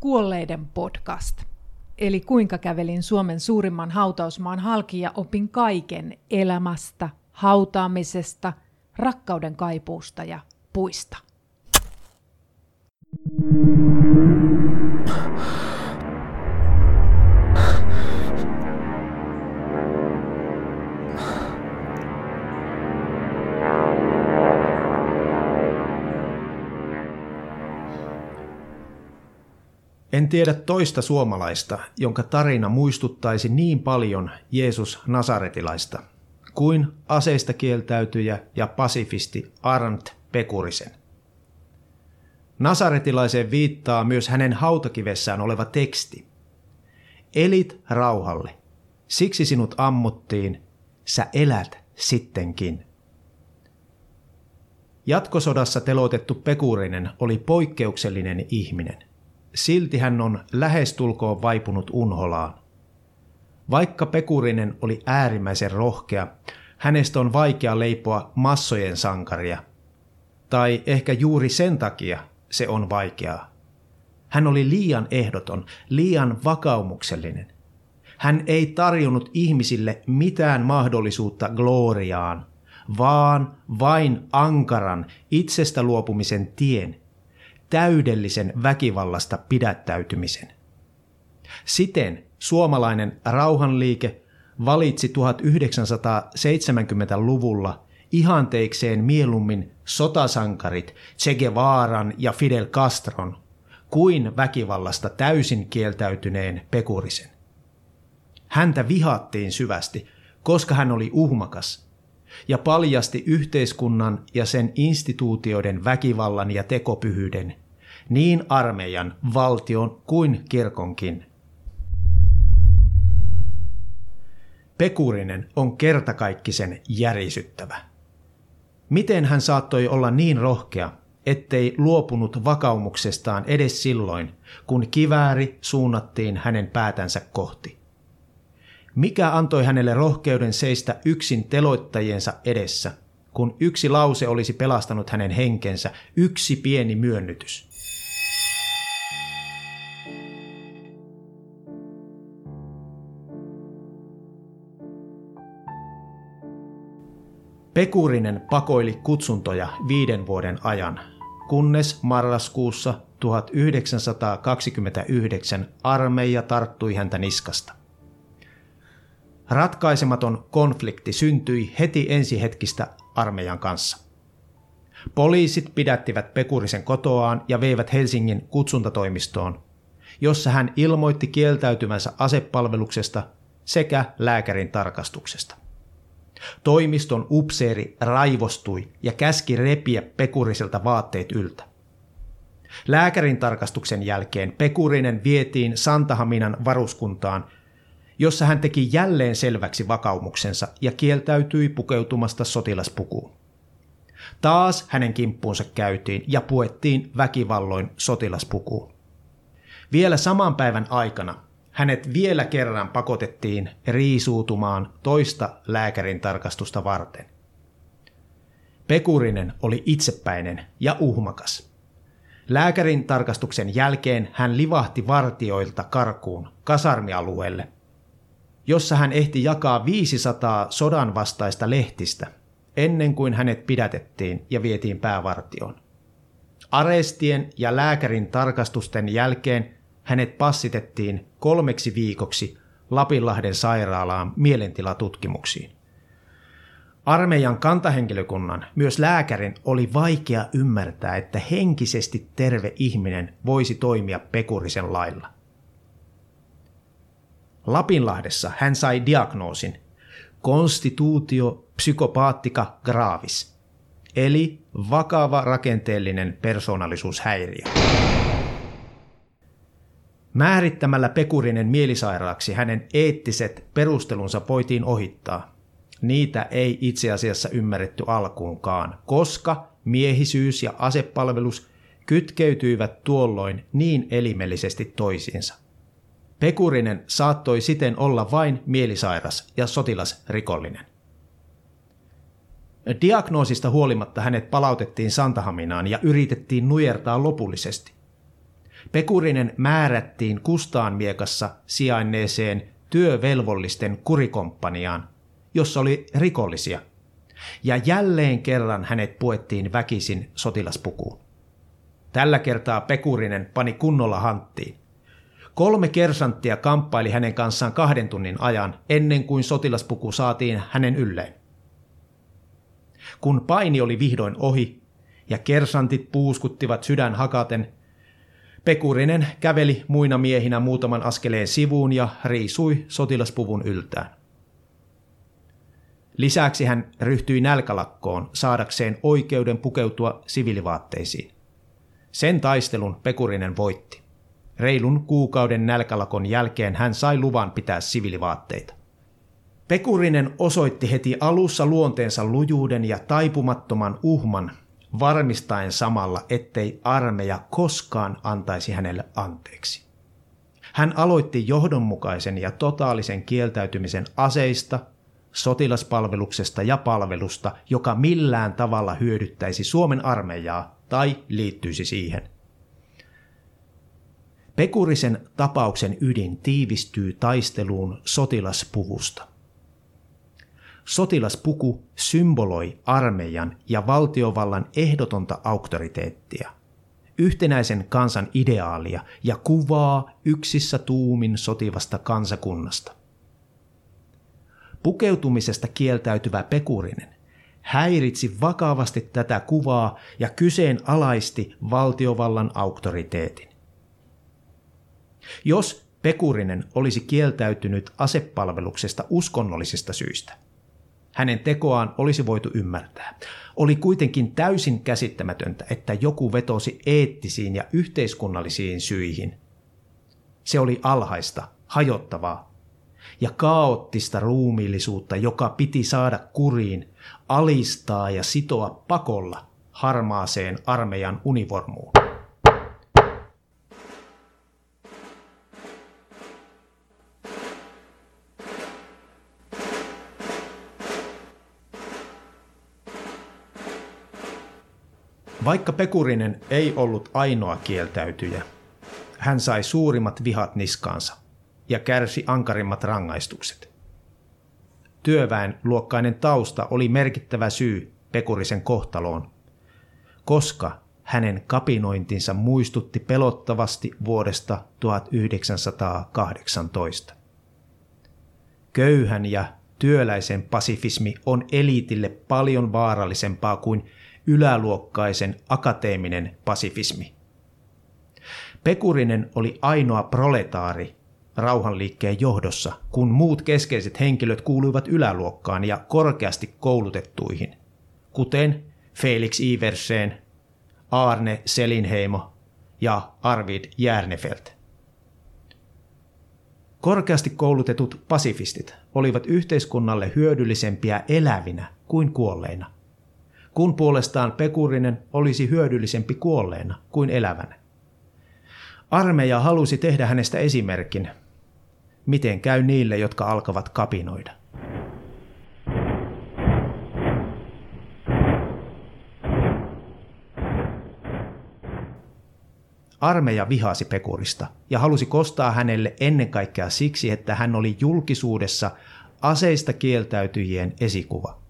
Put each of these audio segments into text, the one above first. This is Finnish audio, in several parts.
Kuolleiden podcast. Eli kuinka kävelin Suomen suurimman hautausmaan halki ja opin kaiken elämästä, hautaamisesta, rakkauden kaipuusta ja puista. En tiedä toista suomalaista, jonka tarina muistuttaisi niin paljon Jeesus Nasaretilaista kuin aseista kieltäytyjä ja pasifisti Arndt Pekurisen. Nasaretilaiseen viittaa myös hänen hautakivessään oleva teksti. Elit rauhalle, siksi sinut ammuttiin, sä elät sittenkin. Jatkosodassa teloitettu Pekurinen oli poikkeuksellinen ihminen silti hän on lähestulkoon vaipunut unholaan. Vaikka Pekurinen oli äärimmäisen rohkea, hänestä on vaikea leipoa massojen sankaria. Tai ehkä juuri sen takia se on vaikeaa. Hän oli liian ehdoton, liian vakaumuksellinen. Hän ei tarjonnut ihmisille mitään mahdollisuutta gloriaan, vaan vain ankaran itsestä luopumisen tien, täydellisen väkivallasta pidättäytymisen. Siten suomalainen rauhanliike valitsi 1970-luvulla ihanteikseen mieluummin sotasankarit Che Guevaran ja Fidel Castron kuin väkivallasta täysin kieltäytyneen Pekurisen. Häntä vihattiin syvästi, koska hän oli uhmakas ja paljasti yhteiskunnan ja sen instituutioiden väkivallan ja tekopyhyyden, niin armeijan, valtion kuin kirkonkin. Pekurinen on kertakaikkisen järisyttävä. Miten hän saattoi olla niin rohkea, ettei luopunut vakaumuksestaan edes silloin, kun kivääri suunnattiin hänen päätänsä kohti? Mikä antoi hänelle rohkeuden seistä yksin teloittajiensa edessä, kun yksi lause olisi pelastanut hänen henkensä, yksi pieni myönnytys? Pekurinen pakoili kutsuntoja viiden vuoden ajan, kunnes marraskuussa 1929 armeija tarttui häntä niskasta. Ratkaisematon konflikti syntyi heti ensihetkistä armeijan kanssa. Poliisit pidättivät Pekurisen kotoaan ja veivät Helsingin kutsuntatoimistoon, jossa hän ilmoitti kieltäytymänsä asepalveluksesta sekä lääkärin tarkastuksesta. Toimiston upseeri raivostui ja käski repiä Pekuriselta vaatteet yltä. Lääkärin tarkastuksen jälkeen Pekurinen vietiin Santahaminan varuskuntaan jossa hän teki jälleen selväksi vakaumuksensa ja kieltäytyi pukeutumasta sotilaspukuun. Taas hänen kimppuunsa käytiin ja puettiin väkivalloin sotilaspukuun. Vielä saman päivän aikana hänet vielä kerran pakotettiin riisuutumaan toista lääkärin tarkastusta varten. Pekurinen oli itsepäinen ja uhmakas. Lääkärin tarkastuksen jälkeen hän livahti vartioilta karkuun kasarmialueelle – jossa hän ehti jakaa 500 sodan vastaista lehtistä ennen kuin hänet pidätettiin ja vietiin päävartioon. Arestien ja lääkärin tarkastusten jälkeen hänet passitettiin kolmeksi viikoksi Lapinlahden sairaalaan mielentilatutkimuksiin. Armeijan kantahenkilökunnan, myös lääkärin, oli vaikea ymmärtää, että henkisesti terve ihminen voisi toimia pekurisen lailla. Lapinlahdessa hän sai diagnoosin konstituutio psykopaattika gravis, eli vakava rakenteellinen persoonallisuushäiriö. Määrittämällä Pekurinen mielisairaaksi hänen eettiset perustelunsa voitiin ohittaa. Niitä ei itse asiassa ymmärretty alkuunkaan, koska miehisyys ja asepalvelus kytkeytyivät tuolloin niin elimellisesti toisiinsa. Pekurinen saattoi siten olla vain mielisairas ja sotilasrikollinen. Diagnoosista huolimatta hänet palautettiin Santahaminaan ja yritettiin nujertaa lopullisesti. Pekurinen määrättiin Kustaanmiekassa sijainneeseen työvelvollisten kurikomppaniaan, jossa oli rikollisia. Ja jälleen kerran hänet puettiin väkisin sotilaspukuun. Tällä kertaa Pekurinen pani kunnolla hanttiin. Kolme kersanttia kamppaili hänen kanssaan kahden tunnin ajan ennen kuin sotilaspuku saatiin hänen ylleen. Kun paini oli vihdoin ohi ja kersantit puuskuttivat sydän hakaten, Pekurinen käveli muina miehinä muutaman askeleen sivuun ja riisui sotilaspuvun yltään. Lisäksi hän ryhtyi nälkälakkoon saadakseen oikeuden pukeutua siviilivaatteisiin. Sen taistelun Pekurinen voitti. Reilun kuukauden nälkälakon jälkeen hän sai luvan pitää siviilivaatteita. Pekurinen osoitti heti alussa luonteensa lujuuden ja taipumattoman uhman, varmistaen samalla, ettei armeija koskaan antaisi hänelle anteeksi. Hän aloitti johdonmukaisen ja totaalisen kieltäytymisen aseista, sotilaspalveluksesta ja palvelusta, joka millään tavalla hyödyttäisi Suomen armeijaa tai liittyisi siihen. Pekurisen tapauksen ydin tiivistyy taisteluun sotilaspuvusta. Sotilaspuku symboloi armeijan ja valtiovallan ehdotonta auktoriteettia, yhtenäisen kansan ideaalia ja kuvaa yksissä tuumin sotivasta kansakunnasta. Pukeutumisesta kieltäytyvä Pekurinen häiritsi vakavasti tätä kuvaa ja kyseenalaisti valtiovallan auktoriteetin. Jos Pekurinen olisi kieltäytynyt asepalveluksesta uskonnollisista syistä, hänen tekoaan olisi voitu ymmärtää. Oli kuitenkin täysin käsittämätöntä, että joku vetosi eettisiin ja yhteiskunnallisiin syihin. Se oli alhaista, hajottavaa ja kaoottista ruumiillisuutta, joka piti saada kuriin, alistaa ja sitoa pakolla harmaaseen armeijan univormuun. Vaikka Pekurinen ei ollut ainoa kieltäytyjä, hän sai suurimmat vihat niskaansa ja kärsi ankarimmat rangaistukset. Työväen luokkainen tausta oli merkittävä syy Pekurisen kohtaloon, koska hänen kapinointinsa muistutti pelottavasti vuodesta 1918. Köyhän ja työläisen pasifismi on eliitille paljon vaarallisempaa kuin yläluokkaisen akateeminen pasifismi. Pekurinen oli ainoa proletaari rauhanliikkeen johdossa, kun muut keskeiset henkilöt kuuluivat yläluokkaan ja korkeasti koulutettuihin, kuten Felix Iversen, Arne Selinheimo ja Arvid Järnefelt. Korkeasti koulutetut pasifistit olivat yhteiskunnalle hyödyllisempiä elävinä kuin kuolleina – kun puolestaan Pekurinen olisi hyödyllisempi kuolleena kuin elävänä. Armeija halusi tehdä hänestä esimerkin. Miten käy niille, jotka alkavat kapinoida? Armeija vihasi Pekurista ja halusi kostaa hänelle ennen kaikkea siksi, että hän oli julkisuudessa aseista kieltäytyjien esikuva.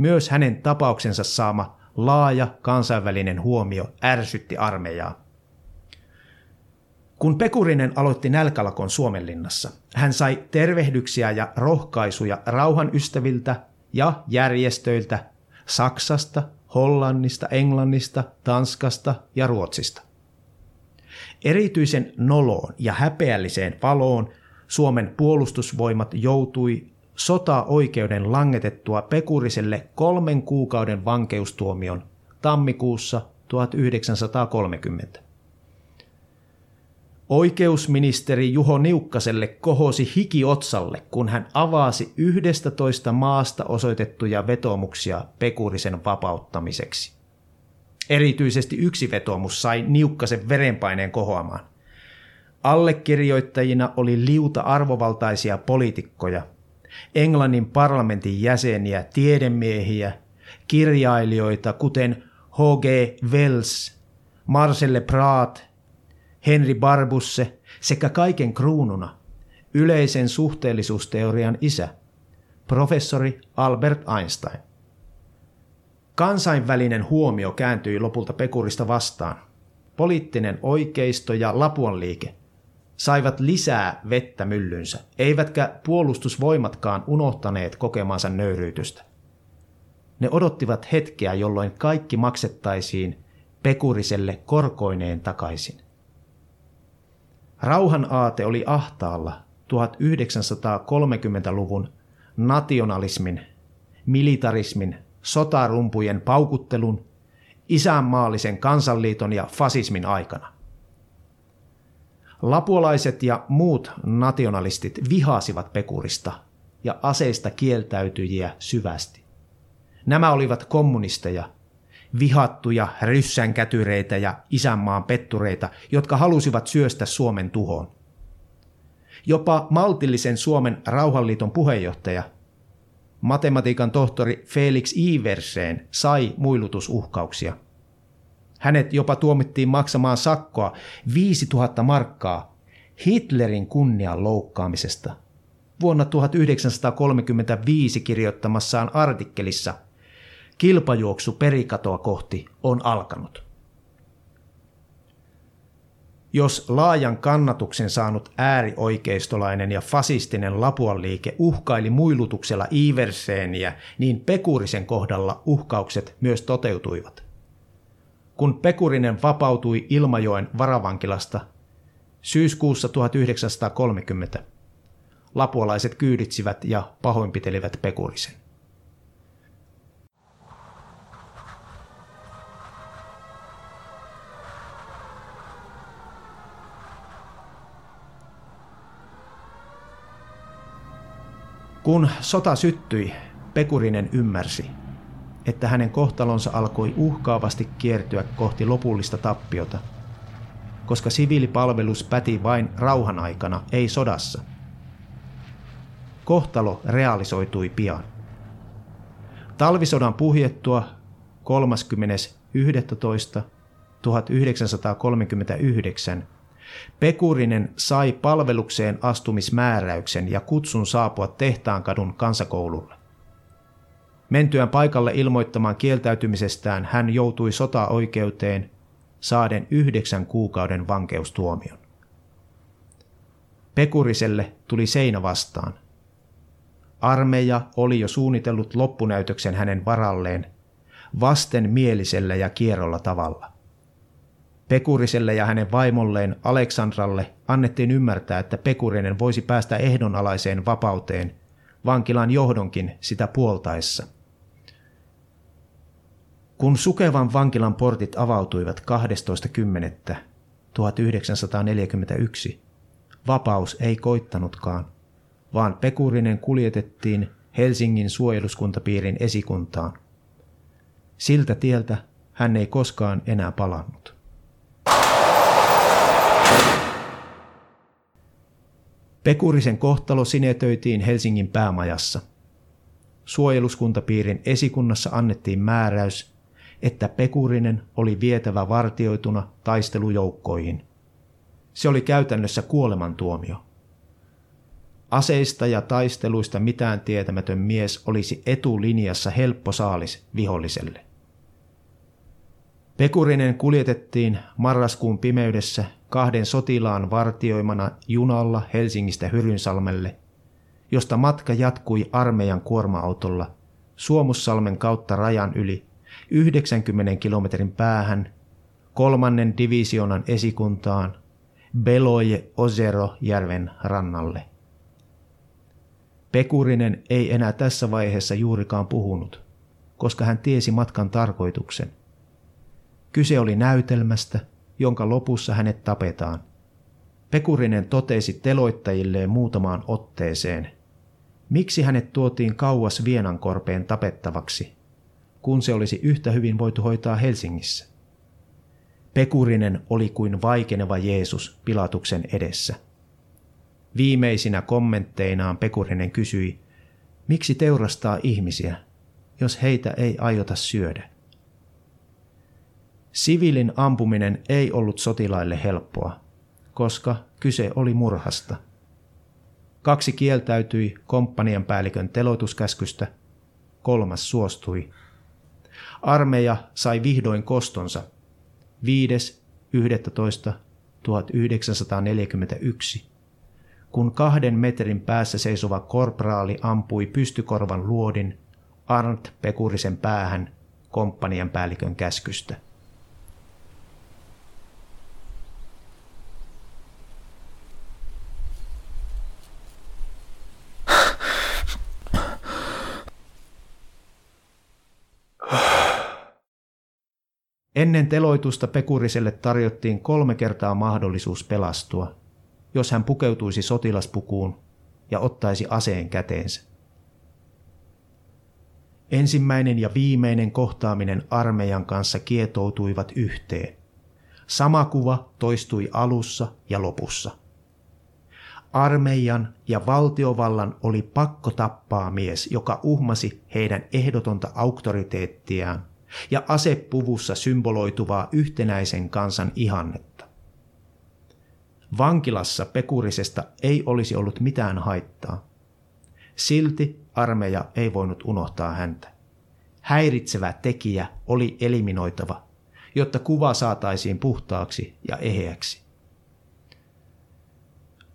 Myös hänen tapauksensa saama laaja kansainvälinen huomio ärsytti armeijaa. Kun Pekurinen aloitti nälkälakon Suomenlinnassa, hän sai tervehdyksiä ja rohkaisuja rauhan ystäviltä ja järjestöiltä Saksasta, Hollannista, Englannista, Tanskasta ja Ruotsista. Erityisen noloon ja häpeälliseen valoon Suomen puolustusvoimat joutui sota-oikeuden langetettua Pekuriselle kolmen kuukauden vankeustuomion tammikuussa 1930. Oikeusministeri Juho Niukkaselle kohosi hiki otsalle, kun hän avasi 11 maasta osoitettuja vetomuksia Pekurisen vapauttamiseksi. Erityisesti yksi vetomus sai Niukkasen verenpaineen kohoamaan. Allekirjoittajina oli liuta arvovaltaisia poliitikkoja – Englannin parlamentin jäseniä, tiedemiehiä, kirjailijoita, kuten H.G. Wells, Marcelle Praat, Henry Barbusse sekä kaiken kruununa yleisen suhteellisuusteorian isä, professori Albert Einstein. Kansainvälinen huomio kääntyi lopulta Pekurista vastaan. Poliittinen oikeisto ja Lapuan liike saivat lisää vettä myllynsä, eivätkä puolustusvoimatkaan unohtaneet kokemaansa nöyryytystä. Ne odottivat hetkeä, jolloin kaikki maksettaisiin Pekuriselle korkoineen takaisin. Rauhan aate oli ahtaalla 1930-luvun nationalismin, militarismin, sotarumpujen paukuttelun, isänmaallisen kansanliiton ja fasismin aikana. Lapuolaiset ja muut nationalistit vihasivat Pekurista ja aseista kieltäytyjiä syvästi. Nämä olivat kommunisteja, vihattuja ryssänkätyreitä ja isänmaan pettureita, jotka halusivat syöstä Suomen tuhoon. Jopa maltillisen Suomen rauhanliiton puheenjohtaja, matematiikan tohtori Felix Iverseen, sai muilutusuhkauksia. Hänet jopa tuomittiin maksamaan sakkoa 5000 markkaa Hitlerin kunnian loukkaamisesta. Vuonna 1935 kirjoittamassaan artikkelissa – kilpajuoksu perikatoa kohti on alkanut. Jos laajan kannatuksen saanut äärioikeistolainen ja fasistinen Lapuan liike uhkaili muilutuksella Iverseeniä, niin Pekurisen kohdalla uhkaukset myös toteutuivat. Kun Pekurinen vapautui Ilmajoen varavankilasta syyskuussa 1930, lapualaiset kyyditsivät ja pahoinpitelivät Pekurisen. Kun sota syttyi, Pekurinen ymmärsi, että hänen kohtalonsa alkoi uhkaavasti kiertyä kohti lopullista tappiota, koska siviilipalvelus päti vain rauhan aikana, ei sodassa. Kohtalo realisoitui pian. Talvisodan puhjettua 30.11.1939 Pekurinen sai palvelukseen astumismääräyksen ja kutsun saapua Tehtaankadun kansakoululle. Mentyään paikalle ilmoittamaan kieltäytymisestään hän joutui sotaoikeuteen saaden yhdeksän kuukauden vankeustuomion. Pekuriselle tuli seinä vastaan. Armeija oli jo suunnitellut loppunäytöksen hänen varalleen vasten mielisellä ja kierrolla tavalla. Pekuriselle ja hänen vaimolleen Aleksandralle annettiin ymmärtää, että Pekurinen voisi päästä ehdonalaiseen vapauteen vankilan johdonkin sitä puoltaessa. Kun Sukevan vankilan portit avautuivat 12.10.1941, vapaus ei koittanutkaan, vaan Pekurinen kuljetettiin Helsingin suojeluskuntapiirin esikuntaan. Siltä tieltä hän ei koskaan enää palannut. Pekurisen kohtalo sinetöitiin Helsingin päämajassa. Suojeluskuntapiirin esikunnassa annettiin määräys, että Pekurinen oli vietävä vartioituna taistelujoukkoihin. Se oli käytännössä kuolemantuomio. Aseista ja taisteluista mitään tietämätön mies olisi etulinjassa helppo saalis viholliselle. Pekurinen kuljetettiin marraskuun pimeydessä kahden sotilaan vartioimana junalla Helsingistä Hyrynsalmelle, josta matka jatkui armeijan kuorma-autolla Suomussalmen kautta rajan yli 90 kilometrin päähän kolmannen divisionan esikuntaan Beloje Ozero järven rannalle. Pekurinen ei enää tässä vaiheessa juurikaan puhunut, koska hän tiesi matkan tarkoituksen. Kyse oli näytelmästä, jonka lopussa hänet tapetaan. Pekurinen totesi teloittajilleen muutamaan otteeseen. Miksi hänet tuotiin kauas Vienankorpeen tapettavaksi, kun se olisi yhtä hyvin voitu hoitaa Helsingissä? Pekurinen oli kuin vaikeneva Jeesus Pilatuksen edessä. Viimeisinä kommentteinaan Pekurinen kysyi, miksi teurastaa ihmisiä, jos heitä ei aiota syödä? Sivilin ampuminen ei ollut sotilaille helppoa, koska kyse oli murhasta. Kaksi kieltäytyi komppanian päällikön teloituskäskystä, kolmas suostui. Armeija sai vihdoin kostonsa 5.11.1941, kun kahden metrin päässä seisova korporaali ampui pystykorvan luodin Arnt Pekurisen päähän komppanian päällikön käskystä. Ennen teloitusta Pekuriselle tarjottiin kolme kertaa mahdollisuus pelastua, jos hän pukeutuisi sotilaspukuun ja ottaisi aseen käteensä. Ensimmäinen ja viimeinen kohtaaminen armeijan kanssa kietoutuivat yhteen. Sama kuva toistui alussa ja lopussa. Armeijan ja valtiovallan oli pakko tappaa mies, joka uhmasi heidän ehdotonta auktoriteettiaan ja asepuvussa symboloituvaa yhtenäisen kansan ihannetta. Vankilassa Pekurisesta ei olisi ollut mitään haittaa. Silti armeija ei voinut unohtaa häntä. Häiritsevä tekijä oli eliminoitava, jotta kuva saataisiin puhtaaksi ja eheäksi.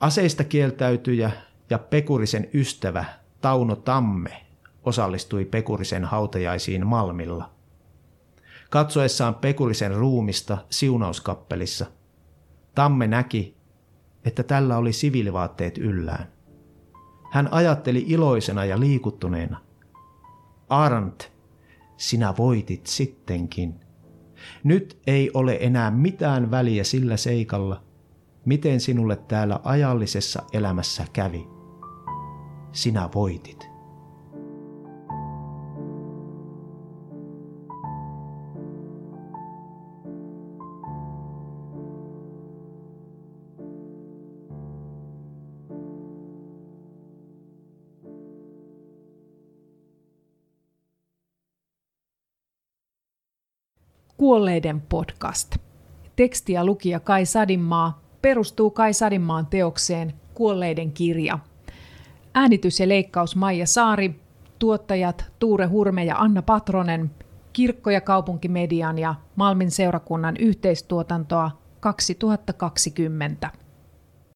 Aseista kieltäytyjä ja Pekurisen ystävä Tauno Tamme osallistui Pekurisen hautajaisiin Malmilla – Katsoessaan Pekurisen ruumista siunauskappelissa, Tamme näki, että tällä oli siviilivaatteet yllään. Hän ajatteli iloisena ja liikuttuneena. Arnt, sinä voitit sittenkin. Nyt ei ole enää mitään väliä sillä seikalla, miten sinulle täällä ajallisessa elämässä kävi. Sinä voitit. Kuolleiden podcast. Teksti ja lukija Kai Sadinmaa perustuu Kai Sadinmaan teokseen Kuolleiden kirja. Äänitys ja leikkaus Maija Saari, tuottajat Tuure Hurme ja Anna Patronen, Kirkko- ja kaupunkimedian ja Malmin seurakunnan yhteistuotantoa 2020.